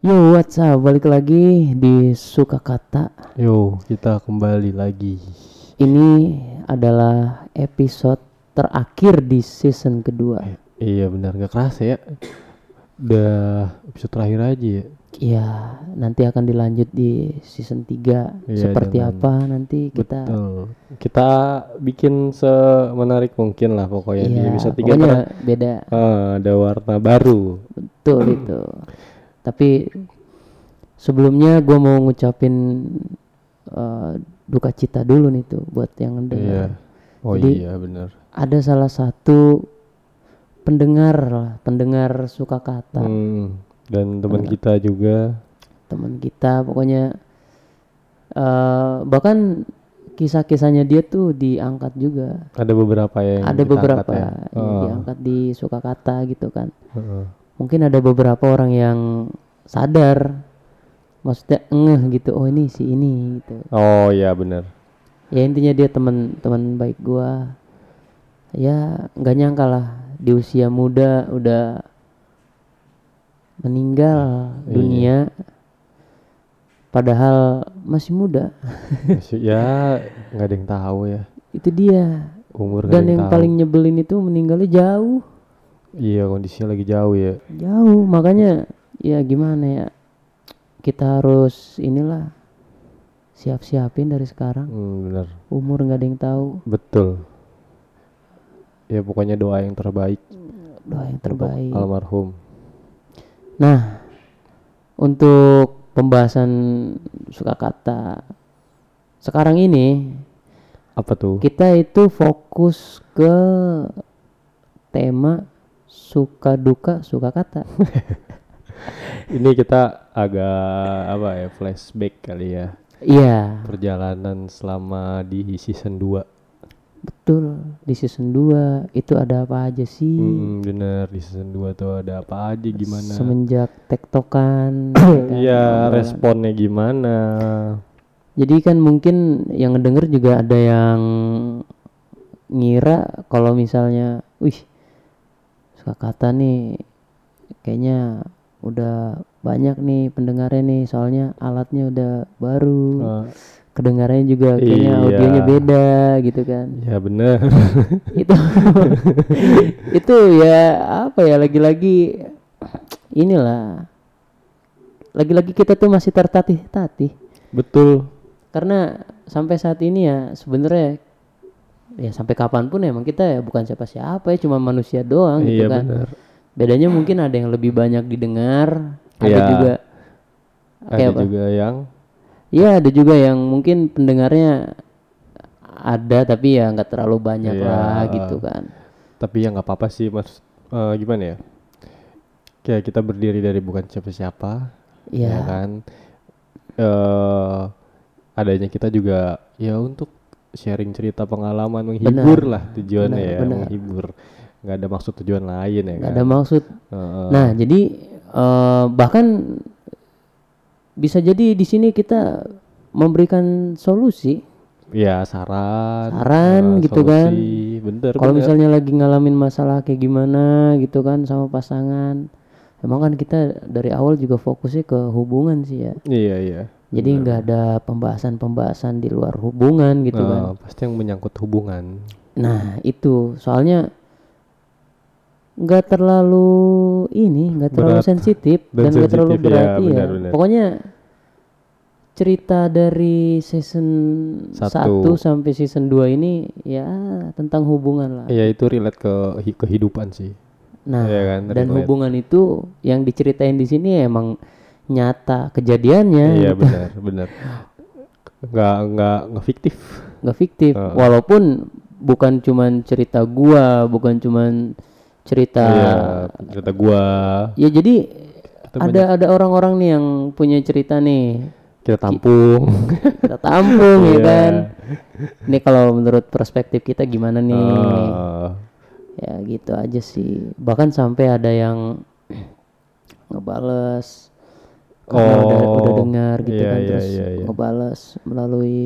Yo, what's up? Balik lagi di Suka Kata. Yo, kita kembali lagi. Ini adalah episode terakhir di season kedua. Iya benar, nggak kerasa ya. Udah episode terakhir aja ya. Iya, nanti akan dilanjut di season 3. Iya, Seperti jangan- apa nanti kita Betul. Kita bikin semenarik mungkin lah pokoknya di Iya, episode 3 pokoknya beda. ada warna baru. Betul itu. Tapi sebelumnya gue mau ngucapin eh, duka cita dulu nih tuh buat yang Iya. dengar. Oh Jadi- iya benar. Ada salah satu pendengar lah, pendengar suka kata. Hmm, dan teman kita juga teman kita pokoknya eh bahkan kisah-kisahnya dia tuh diangkat juga ada beberapa yang ada beberapa angkat ya. yang Oh, diangkat di suka kata gitu kan heeh. Mungkin ada beberapa orang yang sadar maksudnya ngeh gitu oh ini si ini gitu Oh iya benar. ya intinya dia teman teman baik gua ya nggak nyangka lah di usia muda udah meninggal Iya. dunia padahal masih muda Masih- ya nggak ada yang tahu ya. itu dia Umur dan yang, yang tahu. paling nyebelin itu meninggalnya jauh Iya kondisinya lagi jauh ya. jauh makanya ya gimana ya kita harus inilah siap-siapin dari sekarang Hmm, benar. umur nggak ada yang tahu Betul. Ya pokoknya doa yang terbaik doa yang untuk terbaik almarhum. Nah, untuk pembahasan suka kata sekarang ini Apa tuh? kita itu fokus ke tema suka duka suka kata. Ini kita agak apa ya flashback kali ya Iya, perjalanan selama di season 2 betul. Di season 2 itu ada apa aja sih? Hmm, bener di season 2 tuh ada apa aja gimana? Semenjak tektokan. ya kan, Iya responnya gimana? Jadi kan mungkin yang ngedenger juga ada yang ngira kalau misalnya, wih, suka kata nih, kayaknya udah banyak nih pendengarnya nih, soalnya alatnya udah baru, Eh, kedengarannya juga kayaknya iya. audionya beda gitu kan. ya bener. itu, itu ya apa ya lagi-lagi inilah, lagi-lagi kita tuh masih tertatih-tatih Betul. karena sampai saat ini ya sebenarnya ya sampai kapan pun emang kita ya bukan siapa-siapa ya cuma manusia doang gitu iya kan bener. bedanya mungkin ada yang lebih banyak didengar ada Iya. juga Ada apa juga yang ya ada juga yang mungkin pendengarnya ada tapi ya nggak terlalu banyak Iya. lah gitu kan tapi ya nggak apa-apa sih mas. Eh, gimana ya? Kayak kita berdiri dari bukan siapa-siapa. Iya. ya kan eh adanya kita juga ya untuk sharing cerita pengalaman menghibur lah tujuannya Benar, ya benar. menghibur nggak ada maksud tujuan lain ya nggak kan ada maksud Heeh. nah jadi eh, bahkan bisa jadi di sini kita memberikan solusi ya saran Saran eh, gitu kan. solusi. bener Kalau bener. misalnya lagi ngalamin masalah kayak gimana gitu kan sama pasangan, emang kan kita dari awal juga fokusnya ke hubungan sih ya. iya iya Jadi nggak ada pembahasan-pembahasan di luar hubungan gitu kan. Eh, pasti yang menyangkut hubungan Nah itu soalnya nggak terlalu ini, nggak terlalu Berat. sensitif Dan dan nggak terlalu ya, berat ya. benar-benar. Pokoknya cerita dari season Satu. 1 sampai season 2 ini ya tentang hubungan lah. ya itu relate ke hi- kehidupan sih Nah, Iya kan, dan relate. hubungan itu yang diceritain di sini emang nyata kejadiannya, iya gitu. benar benar nggak nggak nggak fiktif nggak fiktif. Heeh. Walaupun bukan cuman cerita gua, bukan cuman cerita. iya cerita gua Ya jadi Kita ada ada orang-orang nih yang punya cerita nih kita tampung kita tampung ya Iya. kan. Ini kalau menurut perspektif kita gimana nih? Eh, ya gitu aja sih bahkan sampai ada yang ngebales karena udah, Oh, udah dengar gitu iya, kan iya, terus iya, iya. ngebales melalui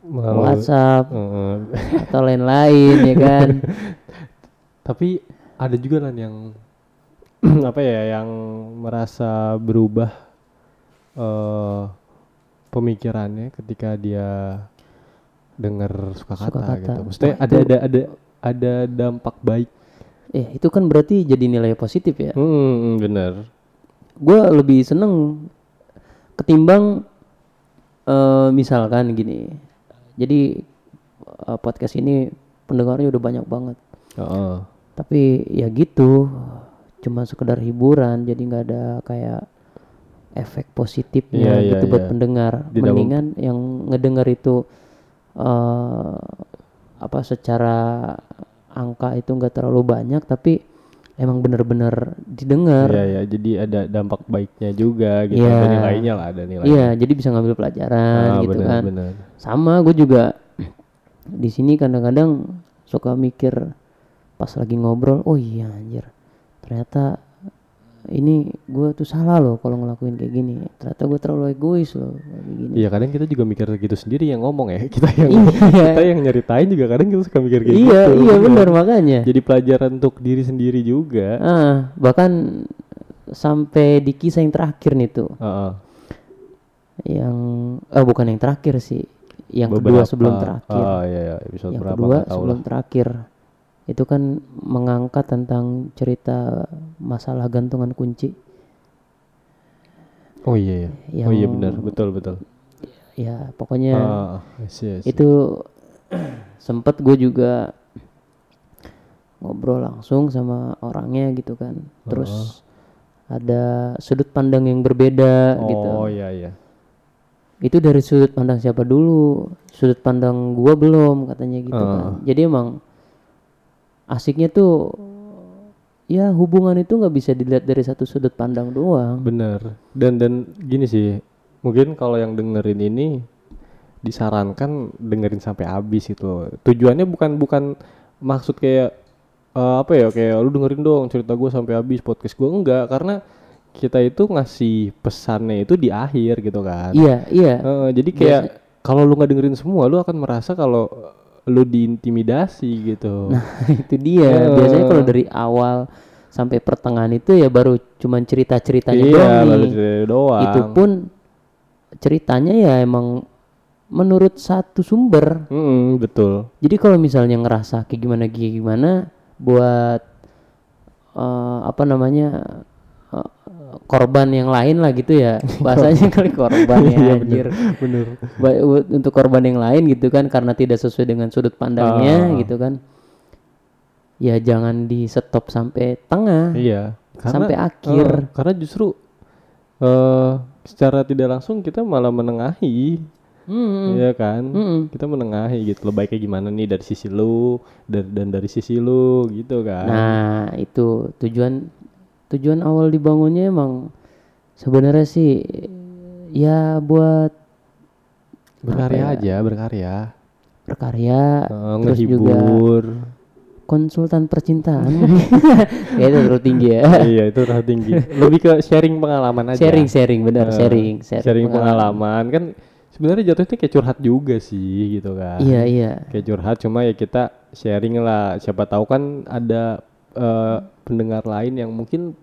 melalui- WhatsApp Heeh. atau lain-lain ya kan tapi ada juga kan yang apa ya yang merasa berubah eh pemikirannya ketika dia dengar suka kata Sukakata. gitu. Maksudnya Wah, ada itu- ada ada ada dampak baik. Eh, itu kan berarti jadi nilai positif ya. Hmm, bener. Gue lebih seneng ketimbang eh, misalkan gini jadi eh, podcast ini pendengarnya udah banyak banget Heeh. tapi ya gitu cuma sekedar hiburan jadi nggak ada kayak efek positifnya iya, gitu buat iya. pendengar mem- mendingan yang ngedengar itu eh apa secara angka itu nggak terlalu banyak tapi emang bener-bener didengar Iya ya, jadi ada dampak baiknya juga gitu. Iya. Ada nilainya lah, ada nilainya. Iya, jadi bisa ngambil pelajaran Ah, gitu bener, kan. bener. Sama gue juga di sini kadang-kadang suka mikir pas lagi ngobrol, oh iya anjir. Ternyata ini gue tuh salah loh kalau ngelakuin kayak gini. Ternyata gue terlalu egois loh kayak gini. Iya kadang kita juga mikir gitu sendiri yang ngomong ya. Kita yang Iya. kita yang nyeritain juga kadang kita suka mikir kayak iya, gitu. iya benar makanya. Jadi pelajaran untuk diri sendiri juga. Ah, bahkan sampai di kisah yang terakhir nih tuh, Heeh. yang eh bukan yang terakhir sih, yang Beberapa- kedua sebelum terakhir. Oh iya, iya. yang kedua sebelum lah. terakhir itu kan mengangkat tentang cerita masalah gantungan kunci Oh iya, iya. oh iya yang- benar, betul betul. ya pokoknya Ah, I see, I see. itu sempet gue juga ngobrol langsung sama orangnya gitu kan terus ada sudut pandang yang berbeda gitu Oh iya iya. itu dari sudut pandang siapa dulu sudut pandang gua belum katanya gitu Ah. kan jadi emang asiknya tuh ya hubungan itu nggak bisa dilihat dari satu sudut pandang doang Bener. Dan dan gini sih, mungkin kalau yang dengerin ini disarankan dengerin sampai habis itu. Tujuannya bukan bukan maksud kayak eh, apa ya kayak lu dengerin dong cerita gue sampai habis podcast gue enggak karena kita itu ngasih pesannya itu di akhir gitu kan. iya iya Eh, jadi kayak kalau lu nggak dengerin semua lu akan merasa kalau lu diintimidasi gitu. nah itu dia Ya. biasanya kalau dari awal sampai pertengahan itu ya baru cuman cerita ceritanya iya, doang baru cerita doang. itu pun ceritanya ya emang menurut satu sumber Mm, betul. Jadi kalau misalnya ngerasa kayak gimana kayak gimana buat eh, apa namanya korban yang lain lah gitu ya bahasanya kali korban ya Iya, anjir. Bener. U- untuk korban yang lain gitu kan karena tidak sesuai dengan sudut pandangnya Ah. gitu kan. Ya jangan di stop sampai tengah. Iya. Sampai akhir. eh, karena justru eh secara tidak langsung kita malah menengahi, Hmm. ya kan? Mm-mm. Kita menengahi gitu. Lo baiknya gimana nih dari sisi lu dan, dan dari sisi lu gitu kan? Nah, itu tujuan tujuan awal dibangunnya emang sebenarnya sih ya buat berkarya ya? aja, berkarya. berkarya Eh, terus juga konsultan percintaan ya itu terlalu tinggi ya iya, itu udah tinggi. Lebih ke sharing pengalaman aja. sharing sharing benar Eh, sharing sharing, sharing pengalaman kan sebenarnya jatuhnya kayak curhat juga sih gitu kan. iya iya kayak curhat cuma ya kita sharing lah siapa tahu kan ada eh, pendengar lain yang mungkin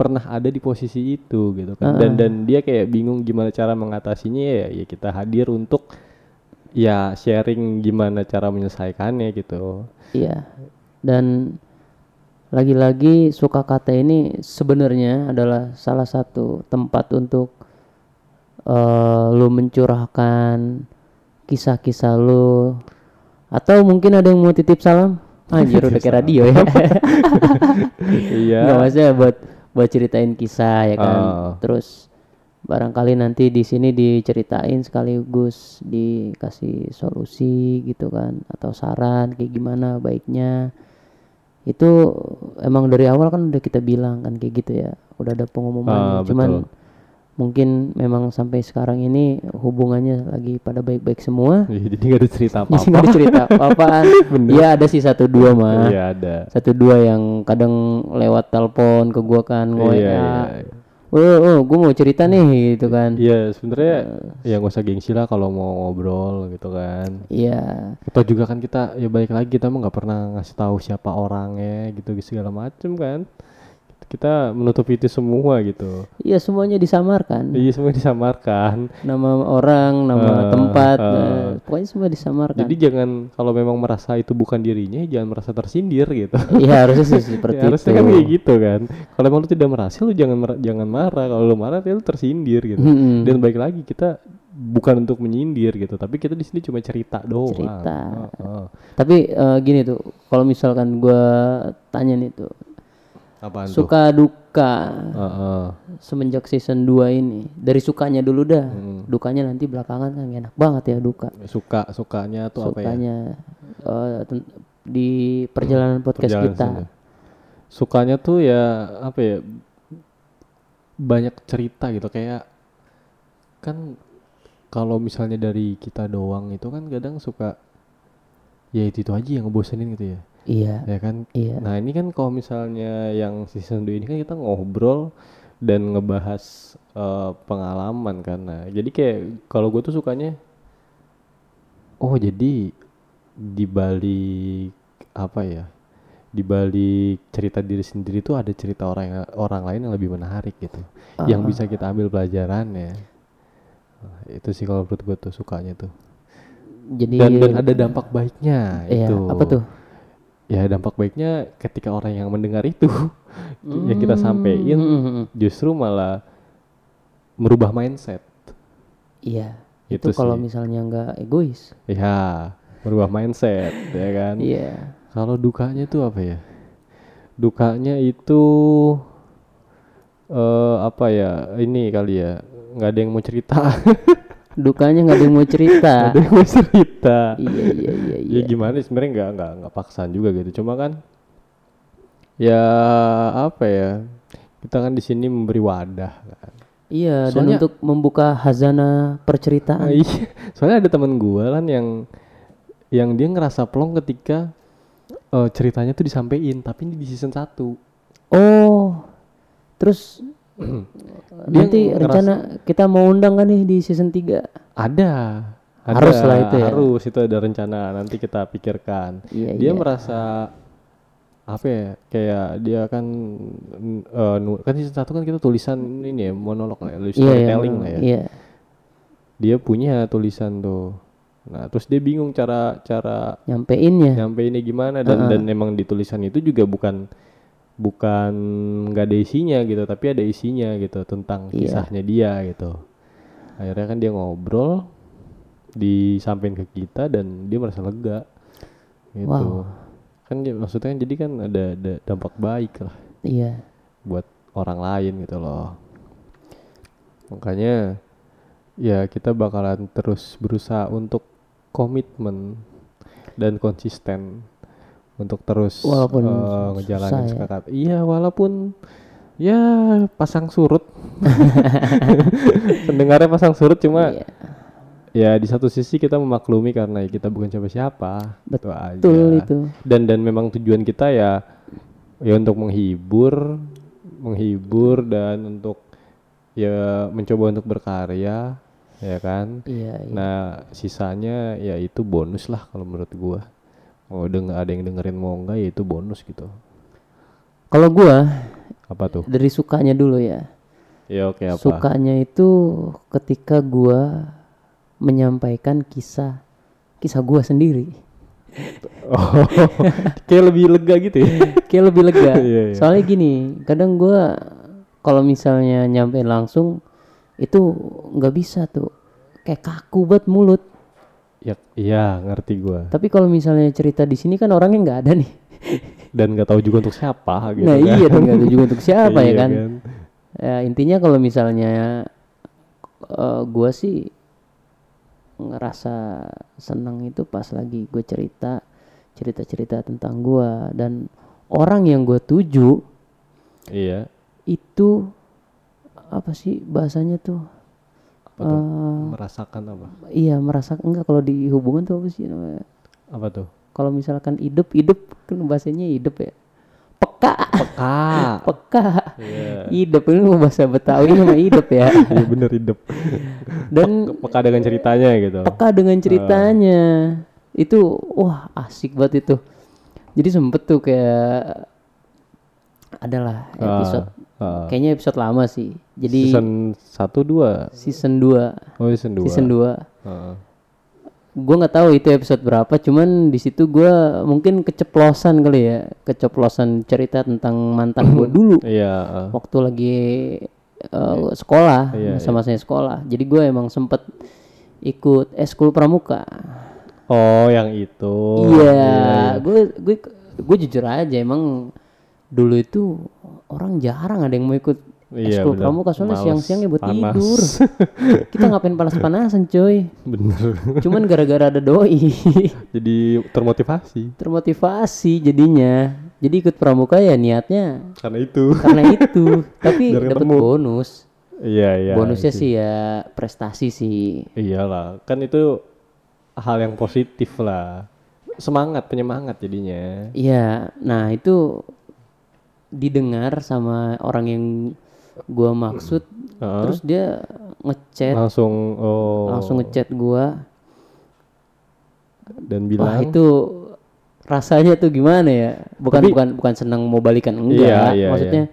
pernah ada di posisi itu gitu kan. Dan dan dia kayak bingung gimana cara mengatasinya ya ya kita hadir untuk ya sharing gimana cara menyelesaikannya gitu. Iya. Dan lagi-lagi suka kata ini sebenarnya adalah salah satu tempat untuk eh lu mencurahkan kisah-kisah lu. Atau mungkin ada yang mau titip salam anjir udah kayak radio ya iya Nggak maksudnya buat buat ceritain kisah ya kan. Ah. Terus barangkali nanti di sini diceritain sekaligus dikasih solusi gitu kan atau saran kayak gimana baiknya. Itu emang dari awal kan udah kita bilang kan kayak gitu ya. Udah ada pengumumannya. Ah, Cuman betul. Mungkin memang sampai sekarang ini hubungannya lagi pada baik-baik semua. jadi nggak ada cerita apa Jadi nggak ada cerita apa-apaan. Iya ada sih satu dua mah iya ada satu dua yang kadang lewat telepon ke gua kan iya, WA. iya. Oh, oh, gua mau cerita nih gitu kan. Iya sebenarnya ya nggak usah gengsi lah kalau mau ngobrol gitu kan Iya. Atau juga kan kita ya balik lagi kita mah nggak pernah ngasih tahu siapa orangnya gitu segala macem kan. Kita menutup itu semua gitu. Iya semuanya disamarkan. Iya semua disamarkan. Nama orang, nama Eh, tempat, eh. eh, pokoknya semua disamarkan. Jadi jangan kalau memang merasa itu bukan dirinya, jangan merasa tersindir gitu. Iya harusnya sih seperti Ya, harusnya itu. kan kayak gitu kan. Kalau emang lu tidak merasa, lu jangan jangan marah. Kalau lu marah, ya lu tersindir gitu. Mm-mm. Dan baik lagi kita bukan untuk menyindir gitu, tapi kita di sini cuma cerita doang. Cerita. Heeh. Tapi eh, gini tuh, kalau misalkan gua tanya nih tuh, Apaan tuh? suka duka Heeh. semenjak season 2 ini, dari sukanya dulu dah, Hmm. dukanya nanti belakangan kan enak banget ya duka. Suka sukanya tuh apa ya? Sukanya ten- di perjalanan podcast Perjalanan kita. sini. Sukanya tuh ya apa ya? Banyak cerita gitu kayak kan kalau misalnya dari kita doang itu kan kadang suka ya itu itu aja yang ngebosenin gitu ya. Iya, Ya kan? iya. Nah, ini kan kalau misalnya yang season 2 ini kan kita ngobrol dan ngebahas eh, pengalaman kan. Nah, jadi kayak kalau gue tuh sukanya oh jadi di balik apa ya? Di balik cerita diri sendiri tuh ada cerita orang orang lain yang lebih menarik gitu. Yang bisa kita ambil pelajarannya. Nah, itu sih kalau menurut gue tuh sukanya tuh. Jadi Dan, dan ada dampak baiknya iya, itu. apa tuh? Ya dampak baiknya ketika orang yang mendengar itu yang kita sampein Hmm, justru malah merubah mindset Iya. Itu Itu, kalau misalnya nggak egois. ya merubah mindset ya kan Iya. kalau dukanya tuh apa ya dukanya itu eh apa ya ini kali ya nggak ada yang mau cerita Dukanya nggak ada yang mau cerita. nggak ada yang mau cerita iya iya iya iya. ya gimana sih, sebenarnya nggak nggak nggak paksaan juga gitu cuma kan ya apa ya kita kan di sini memberi wadah kan Iya, dan Soalnya- untuk membuka hazana perceritaan. Ah, iya. Soalnya ada teman gua kan yang yang dia ngerasa plong ketika eh, ceritanya tuh disampaikan tapi ini di season 1. Oh, terus Dia nanti ngerasa- rencana kita mau undang kan nih di season 3 Ada. ada Harus lah itu ya. Harus itu ada rencana nanti kita pikirkan. Iya, dia iya. merasa apa ya kayak dia kan nu- kan season 1 kan kita tulisan ini ya monolog lah ya, Iya, iya, storytelling lah ya. Iya. Dia punya tulisan tuh. Nah, terus dia bingung cara cara Nyampeinnya. nyampeinnya gimana dan dan emang di tulisan itu juga bukan bukan nggak ada isinya gitu tapi ada isinya gitu tentang Iya. kisahnya dia gitu. Akhirnya kan dia ngobrol disampaikan ke kita dan dia merasa lega gitu. Kan dia- maksudnya kan jadi kan ada ada dampak baik lah Iya. buat orang lain gitu loh. Makanya ya kita bakalan terus berusaha untuk komitmen dan konsisten untuk terus Walaupun susah ngejalanin ya. iya walaupun ya pasang surut pendengarnya pasang surut cuma Iya. ya di satu sisi kita memaklumi karena kita bukan siapa-siapa itu aja Betul itu. dan dan memang tujuan kita ya ya untuk menghibur menghibur dan untuk ya mencoba untuk berkarya ya kan Iya, iya. nah sisanya ya itu bonus lah kalau menurut gua mau denger ada yang dengerin mau enggak ya itu bonus gitu Kalau gua apa tuh dari sukanya dulu ya. ya oke apa Sukanya itu ketika gua menyampaikan kisah kisah gua sendiri. oh, kayak lebih lega gitu ya Kayak lebih lega. Iya, iya. Soalnya gini, kadang gua kalau misalnya nyampein langsung itu nggak bisa tuh. Kayak kaku banget mulut. Ya iya ngerti gua Tapi kalau misalnya cerita di sini kan orangnya nggak ada nih. dan nggak tahu juga untuk siapa gitu nah kan. iya dong nggak tahu juga untuk siapa ya Iya kan. Ya, intinya kalau misalnya eh, gua sih ngerasa senang itu pas lagi gue cerita cerita-cerita tentang gua dan orang yang gue tuju iya itu apa sih bahasanya tuh apa tuh? Eh, merasakan apa? iya merasa enggak kalau di hubungan tuh apa sih namanya? Apa tuh? Kalau misalkan hidup hidup kan bahasanya hidup ya. Peka. Peka. Peka. Iya. Hidup ini bahasa betawi sama hidup ya. Iya bener hidup. Dan peka dengan ceritanya gitu. Peka dengan ceritanya. Itu wah asik banget itu. Jadi sempet tuh kayak adalah Ah, episode kayaknya episode lama sih. Jadi season 1 2. season 2 Oh, season 2. season 2 Heeh. gue nggak tahu itu episode berapa cuman di situ gue mungkin keceplosan kali ya keceplosan cerita tentang mantan gue dulu Iya, ah. waktu lagi uh, sekolah Iya, masa-masanya sekolah jadi gue emang sempet ikut eskul pramuka Oh, yang itu. iya gue gue gue jujur aja emang dulu itu orang jarang ada yang mau ikut Iya, eskul bener. pramuka soalnya siang-siangnya buat panas. tidur kita ngapain panas-panasan coy Bener. cuman gara-gara ada doi Jadi termotivasi termotivasi jadinya jadi ikut pramuka ya niatnya karena itu. karena itu tapi dapat bonus Iya, iya. bonusnya itu. sih ya prestasi sih Iyalah, kan itu hal yang positif lah. Semangat, penyemangat jadinya. iya nah itu didengar sama orang yang gua maksud Heeh. terus dia ngechat langsung oh langsung ngechat gua dan wah bilang itu rasanya tuh gimana ya bukan Tapi- bukan bukan senang mau balikan enggak Iya, iya, maksudnya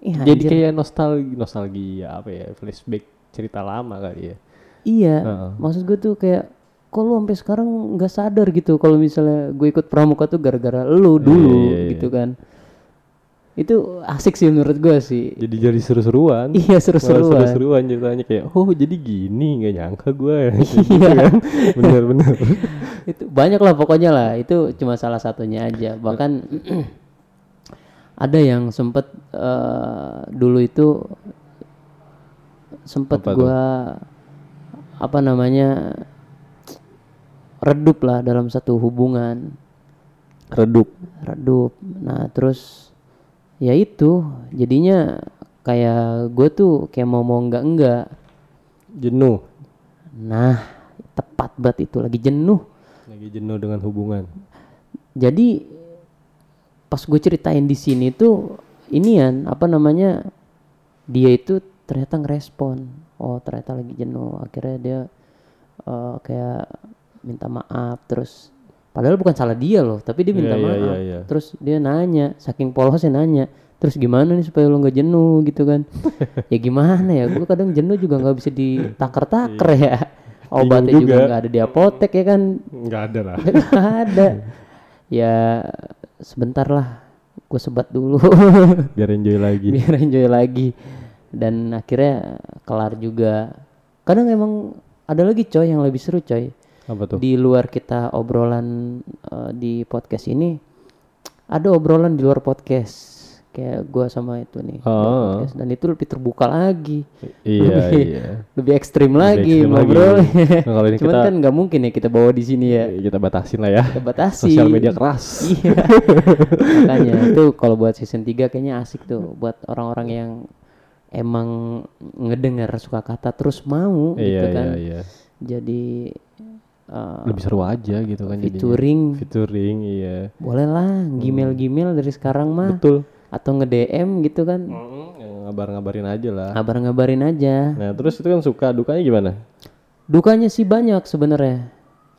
ih, jadi anjir. kayak nostalgia nostalgia apa ya flashback cerita lama kali ya. Iya, Heeh. maksud gue tuh kayak kok lu sampai sekarang nggak sadar gitu kalau misalnya gue ikut pramuka tuh gara-gara lu dulu iya, iya. gitu kan. Itu asik sih menurut gue sih. Jadi jadi seru-seruan. Iya seru-seruan. seru-seruan ceritanya kayak oh jadi gini nggak nyangka gue Iya. kan bener-bener itu banyak lah pokoknya lah. Itu cuma salah satunya aja. Bahkan ada yang sempet eh, dulu itu sempet Apa gua apa namanya redup lah dalam satu hubungan. redup redup nah terus ya itu jadinya kayak gue tuh kayak mau mau enggak enggak jenuh. Nah tepat banget itu lagi jenuh. Lagi jenuh dengan hubungan. Jadi pas gue ceritain di sini tuh inian apa namanya dia itu ternyata ngerespon. Oh ternyata lagi jenuh. Akhirnya dia eh, kayak minta maaf terus padahal bukan salah dia loh tapi dia minta Iya, iya, maaf. iya, iya. terus dia nanya saking polosnya nanya terus gimana nih supaya lo nggak jenuh? gitu kan. Ya gimana ya gue kadang jenuh juga nggak bisa ditaker-taker ya. Obatnya juga. juga. nggak ada di apotek ya kan. Nggak ada lah. Nggak ada. Ya sebentar lah gue sebat dulu. Biar enjoy lagi. Biar enjoy lagi. Dan akhirnya kelar juga. Kadang emang ada lagi coy yang lebih seru coy apa tuh? Di luar kita obrolan eh, di podcast ini ada obrolan di luar podcast. Kayak gua sama itu nih Oh. podcast. dan itu lebih terbuka lagi. Iya lebih, iya. lebih ekstrim lagi ekstrim lagi. ngobrol Nah, kalau ini cuman kita- kan nggak mungkin ya kita bawa di sini ya. Kita batasin lah ya. Kita batasi sosial media keras. Iya. Makanya itu kalau buat season 3 kayaknya asik tuh. Buat orang-orang yang emang ngedengar suka kata terus mau iya gitu kan. iya iya. Jadi uh, lebih seru aja gitu kan jadinya. featuring. Featuring iya. Boleh lah gmail-gmail dari sekarang mah. Betul. Atau nge-DM gitu kan. Yang ngabar-ngabarin aja lah. Ngabar-ngabarin aja. Nah terus itu kan suka dukanya gimana? Dukanya sih banyak sebenarnya.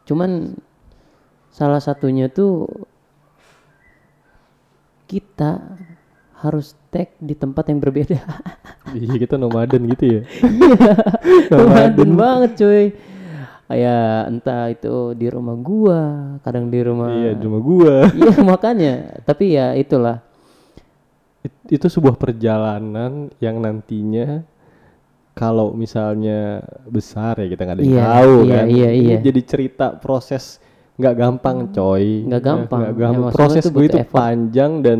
Cuman salah satunya tuh kita harus tag di tempat yang berbeda. Iya kita nomaden gitu ya? Nomaden banget cuy ya entah itu di rumah gua kadang di rumah iya di rumah gua. Iya makanya. Tapi ya itulah. It- itu sebuah perjalanan yang nantinya kalau misalnya besar ya kita nggak ada yang Iya, tahu iya, kan. iya, Ini iya. jadi cerita proses nggak gampang coy. Nggak gampang. Ya, gampang maksudnya proses gue itu effort. panjang dan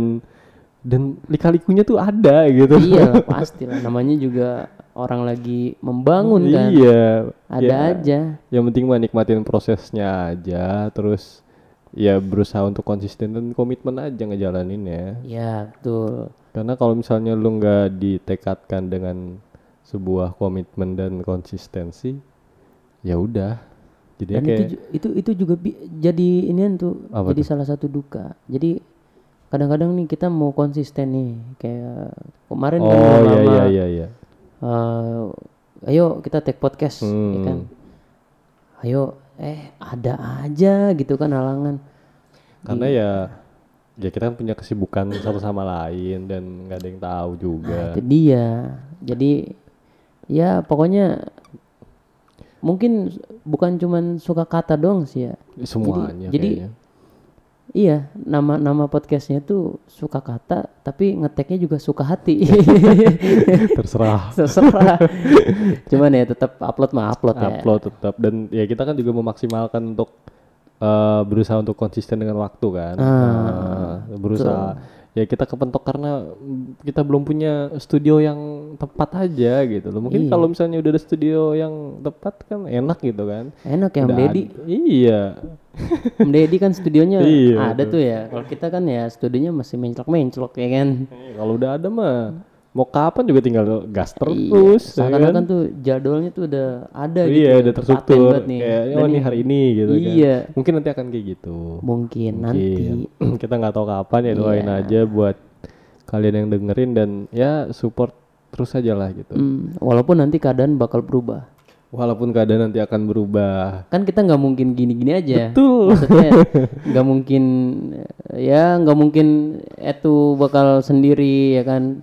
dan lika-likunya tuh ada gitu. Iya pasti lah namanya juga orang lagi membangun kan. Iya. Ada ya, aja. Yang penting mah nikmatin prosesnya aja terus ya berusaha untuk konsisten dan komitmen aja ngejalaninnya ya. Betul. Karena kalau misalnya lu nggak ditekadkan dengan sebuah komitmen dan konsistensi ya udah. Jadi dan kayak itu itu itu juga bi- jadi inian tuh Apa jadi salah satu duka. Jadi kadang-kadang nih kita mau konsisten nih kayak kemarin kan oh udah iya iya iya iya eh, ayo kita take podcast ya Hmm. kan ayo eh ada aja gitu kan halangan karena ya ya kita kan punya kesibukan satu sama lain dan nggak ada yang tahu juga. Itu dia. Jadi ya pokoknya mungkin bukan cuman suka kata dong sih ya. Semuanya jadi- kayaknya. Iya, nama nama podcastnya tuh suka kata, tapi ngeteknya juga suka hati. terserah Terserah. Cuman ya tetap upload mah upload ya. upload tetap dan ya kita kan juga memaksimalkan untuk eh, berusaha untuk konsisten dengan waktu kan. Ah, Nah, berusaha ya kita kepentok karena kita belum punya studio yang tepat aja gitu loh. Mungkin Iya. kalau misalnya udah ada studio yang tepat kan enak gitu kan. Enak ya Om Deddy. Iya. Om Deddy kan studionya Iya, ada tuh ya. Kalau kita kan ya studionya masih menclok-menclok ya kan. Eh, Kalau udah ada mah mau kapan juga tinggal gas terus. Iya, ya Seakan-akan kan? tuh jadwalnya tuh udah ada gitu. Iya, udah terstruktur. nih. Kayak oh ini hari ini gitu kan. Iya. Mungkin nanti akan kayak gitu. Mungkin nanti. Mungkin. kita nggak tahu kapan ya doain Iya. aja buat kalian yang dengerin dan ya support terus aja lah gitu. Hmm, walaupun nanti keadaan bakal berubah. Walaupun keadaan nanti akan berubah. Kan kita nggak mungkin gini-gini aja. Betul. Maksudnya nggak mungkin ya nggak mungkin itu bakal sendiri ya kan.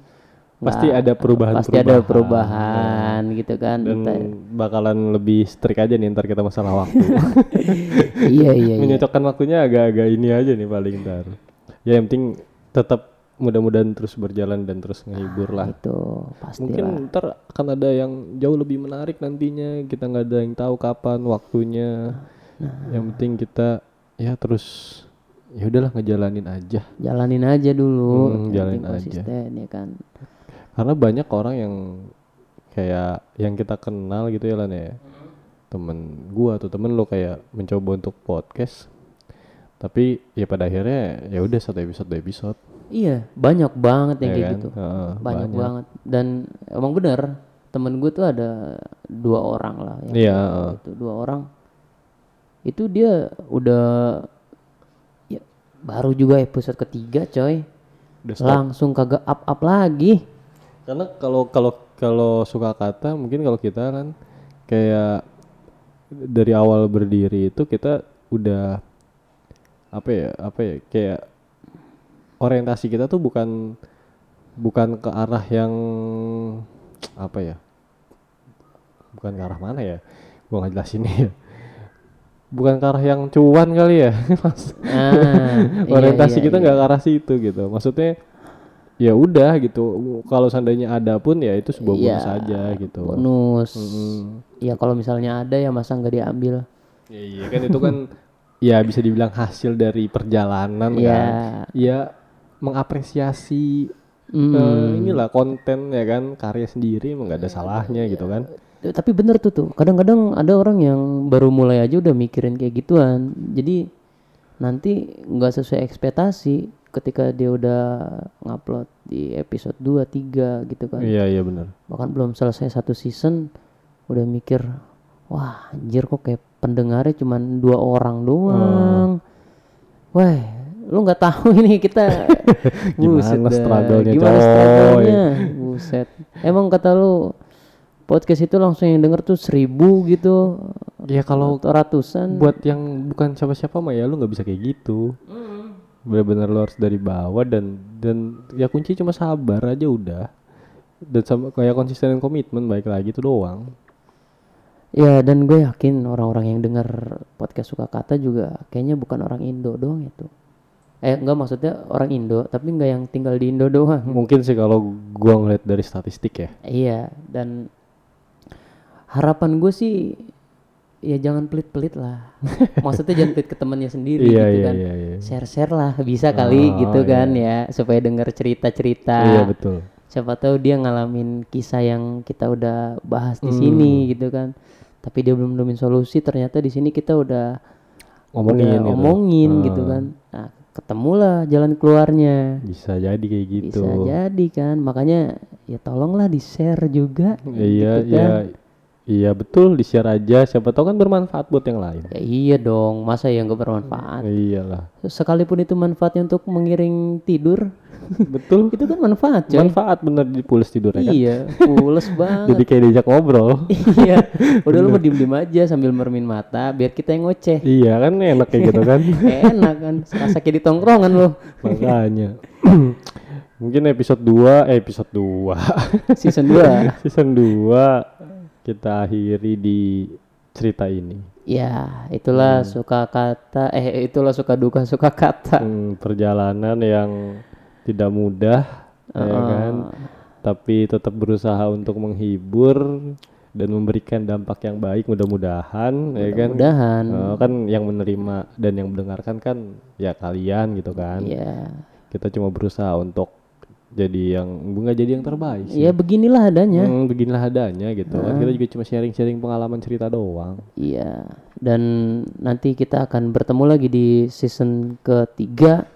Pasti Nggak- ada perubahan Pasti ada perubahan gitu kan. Dan Entah- bakalan lebih strict aja nih ntar kita masalah waktu. iya iya iya. Menyocokkan waktunya agak-agak ini aja nih paling ntar. Ya yang penting tetap mudah-mudahan terus berjalan dan terus ngehibur lah. Itu pasti Mungkin ntar akan ada yang jauh lebih menarik nantinya. Kita nggak ada yang tahu kapan waktunya. Yang penting kita ya terus ya udahlah ngejalanin aja. jalanin aja dulu. Hmm, jalanin aja. konsisten ya kan. Karena banyak orang yang kayak yang kita kenal gitu ya Lan ya. Temen gua atau temen lo kayak mencoba untuk podcast. Tapi ya pada akhirnya ya udah satu episode dua episode. Iya banyak banget yang ya kayak kan? gitu. Heeh, banyak, banget dan emang bener temen gue tuh ada dua orang lah yang Iya, heeh. itu dua orang itu dia udah ya baru juga episode ketiga coy Udah stop. langsung kagak up up lagi Karena kalau kalau kalau suka kata mungkin kalau kita kan kayak dari awal berdiri itu kita udah apa ya apa ya kayak orientasi kita tuh bukan bukan ke arah yang apa ya bukan ke arah mana ya gua nggak jelasin ya bukan ke arah yang cuan kali ya Mas. ah, iya, orientasi iya, kita iya. nggak ke arah situ gitu maksudnya ya udah gitu kalau seandainya ada pun ya itu sebuah bonus Iya, saja gitu bonus Mm-mm. ya kalau misalnya ada ya masa nggak diambil ya iya kan itu kan ya bisa dibilang hasil dari perjalanan Iya. kan ya mengapresiasi Mm. eh, inilah konten ya kan karya sendiri nggak ada salahnya gitu kan Eh, Tapi bener tuh tuh. Kadang-kadang ada orang yang baru mulai aja udah mikirin kayak gituan. Jadi nanti nggak sesuai ekspektasi ketika dia udah ngupload di episode 2, 3 gitu kan. iya iya benar Bahkan belum selesai satu season udah mikir, wah anjir kok kayak pendengarnya cuman dua orang doang. Wah, lu nggak tahu ini kita Gimana struggle-nya, Gimana struggle-nya? Buset. Emang kata lu podcast itu langsung yang denger tuh seribu gitu ya kalau ratusan buat yang bukan siapa-siapa mah ya lu nggak bisa kayak gitu benar-benar lu harus dari bawah dan dan ya kunci cuma sabar aja udah. Dan sama kayak konsisten dan komitmen baik lagi itu doang. Ya dan gue yakin orang-orang yang denger podcast suka kata juga kayaknya bukan orang Indo doang itu. Eh enggak maksudnya orang Indo tapi enggak yang tinggal di Indo doang. Mungkin sih kalau gua ngeliat dari statistik ya. Iya dan harapan gue sih ya jangan pelit-pelit lah. Maksudnya jangan pelit ke temannya sendiri iya gitu iya kan. iya iya share-share lah bisa kali Oh, gitu iya. kan ya supaya denger cerita-cerita. Iya betul. Siapa tahu dia ngalamin kisah yang kita udah bahas di Hmm. sini gitu kan. Tapi dia belum nemuin solusi ternyata di sini kita udah ngomongin udah gitu. omongin Ah, gitu kan. Nah ketemulah jalan keluarnya. Bisa jadi kayak gitu. Bisa jadi kan. Makanya ya tolonglah di share juga iya gitu iya. kan. Iya betul di share aja siapa tahu kan bermanfaat buat yang lain. Ya iya dong, masa ya nggak bermanfaat? Iyalah. Sekalipun itu manfaatnya untuk mengiring tidur, Betul. itu kan manfaat, coy. Manfaat bener di pules tidurnya kan. Iya, pules banget. Jadi kayak diajak ngobrol. iya, udah lu diem-diem aja sambil mermin mata, biar kita yang ngoceh. iya kan enak kayak gitu kan. Enak kan, serasa kayak di tongkrongan lu. Makanya. Mungkin episode 2, eh episode 2. Season 2 Season 2 kita akhiri di cerita ini. Ya, itulah suka kata, eh itulah suka duka suka kata. Hmm, perjalanan yang tidak mudah ya kan. Tapi tetap berusaha untuk menghibur dan memberikan dampak yang baik mudah-mudahan ya kan. Mudahan. Eh, kan yang menerima dan yang mendengarkan kan ya kalian gitu kan. Ya, Kita cuma berusaha untuk jadi yang nggak jadi yang terbaik sih. ya beginilah adanya. Hmm, beginilah adanya gitu kan. Kita juga cuma sharing-sharing pengalaman cerita doang. Iya, dan nanti kita akan bertemu lagi di season ketiga.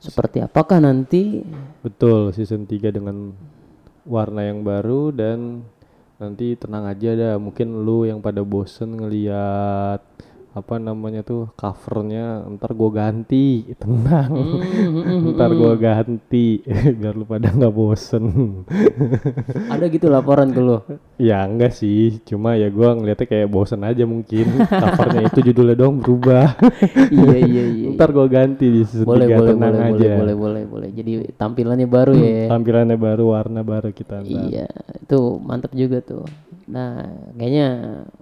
Seperti apakah nanti? Betul, season 3 dengan warna yang baru dan nanti tenang aja dah. Mungkin lu yang pada bosen ngeliat apa namanya tuh covernya ntar gua ganti tenang ntar gua ganti biar lu pada nggak bosen Ada gitu laporan ke lu. ya enggak sih cuma ya gua ngeliatnya kayak bosen aja mungkin covernya itu judulnya dong berubah iya iya iya. ntar gua ganti di season Boleh 3 boleh tenang boleh aja boleh boleh boleh boleh. Jadi tampilannya baru ya. tampilannya baru warna baru kita ntar. Iya, itu mantap juga tuh. Nah, kayaknya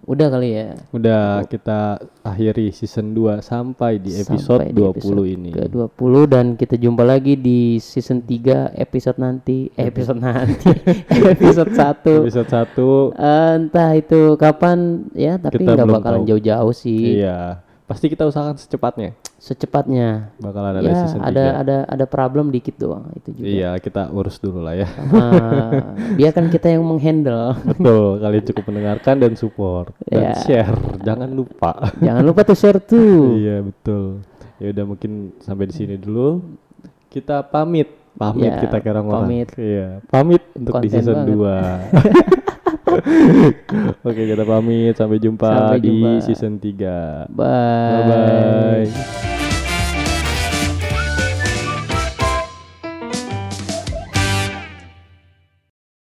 udah kali ya. Udah kita akhiri season 2 sampai di episode Sampai di 20 episode ini. Ke 20 dan kita jumpa lagi di season 3 episode nanti, eh, episode nanti, episode 1. Episode 1 entah itu kapan ya, tapi nggak bakalan jauh-jauh sih. iya. Pasti kita usahakan secepatnya. Secepatnya. Bakalan ada ya, season 3. ada ada ada problem dikit doang itu juga. Iya, kita urus dulu lah ya. Ah, biarkan kita yang menghandle. Betul, kalian cukup mendengarkan dan support dan Iya. share. Jangan lupa. Jangan lupa tuh share tuh. iya, betul. Ya udah mungkin sampai di sini dulu. Kita pamit. Pamit Ya, kita ke orang-orang. pamit. Iya, pamit untuk di season banget. 2. Oke, kita pamit. Sampai jumpa Sampai di jumpa. season 3. Bye. Bye bye.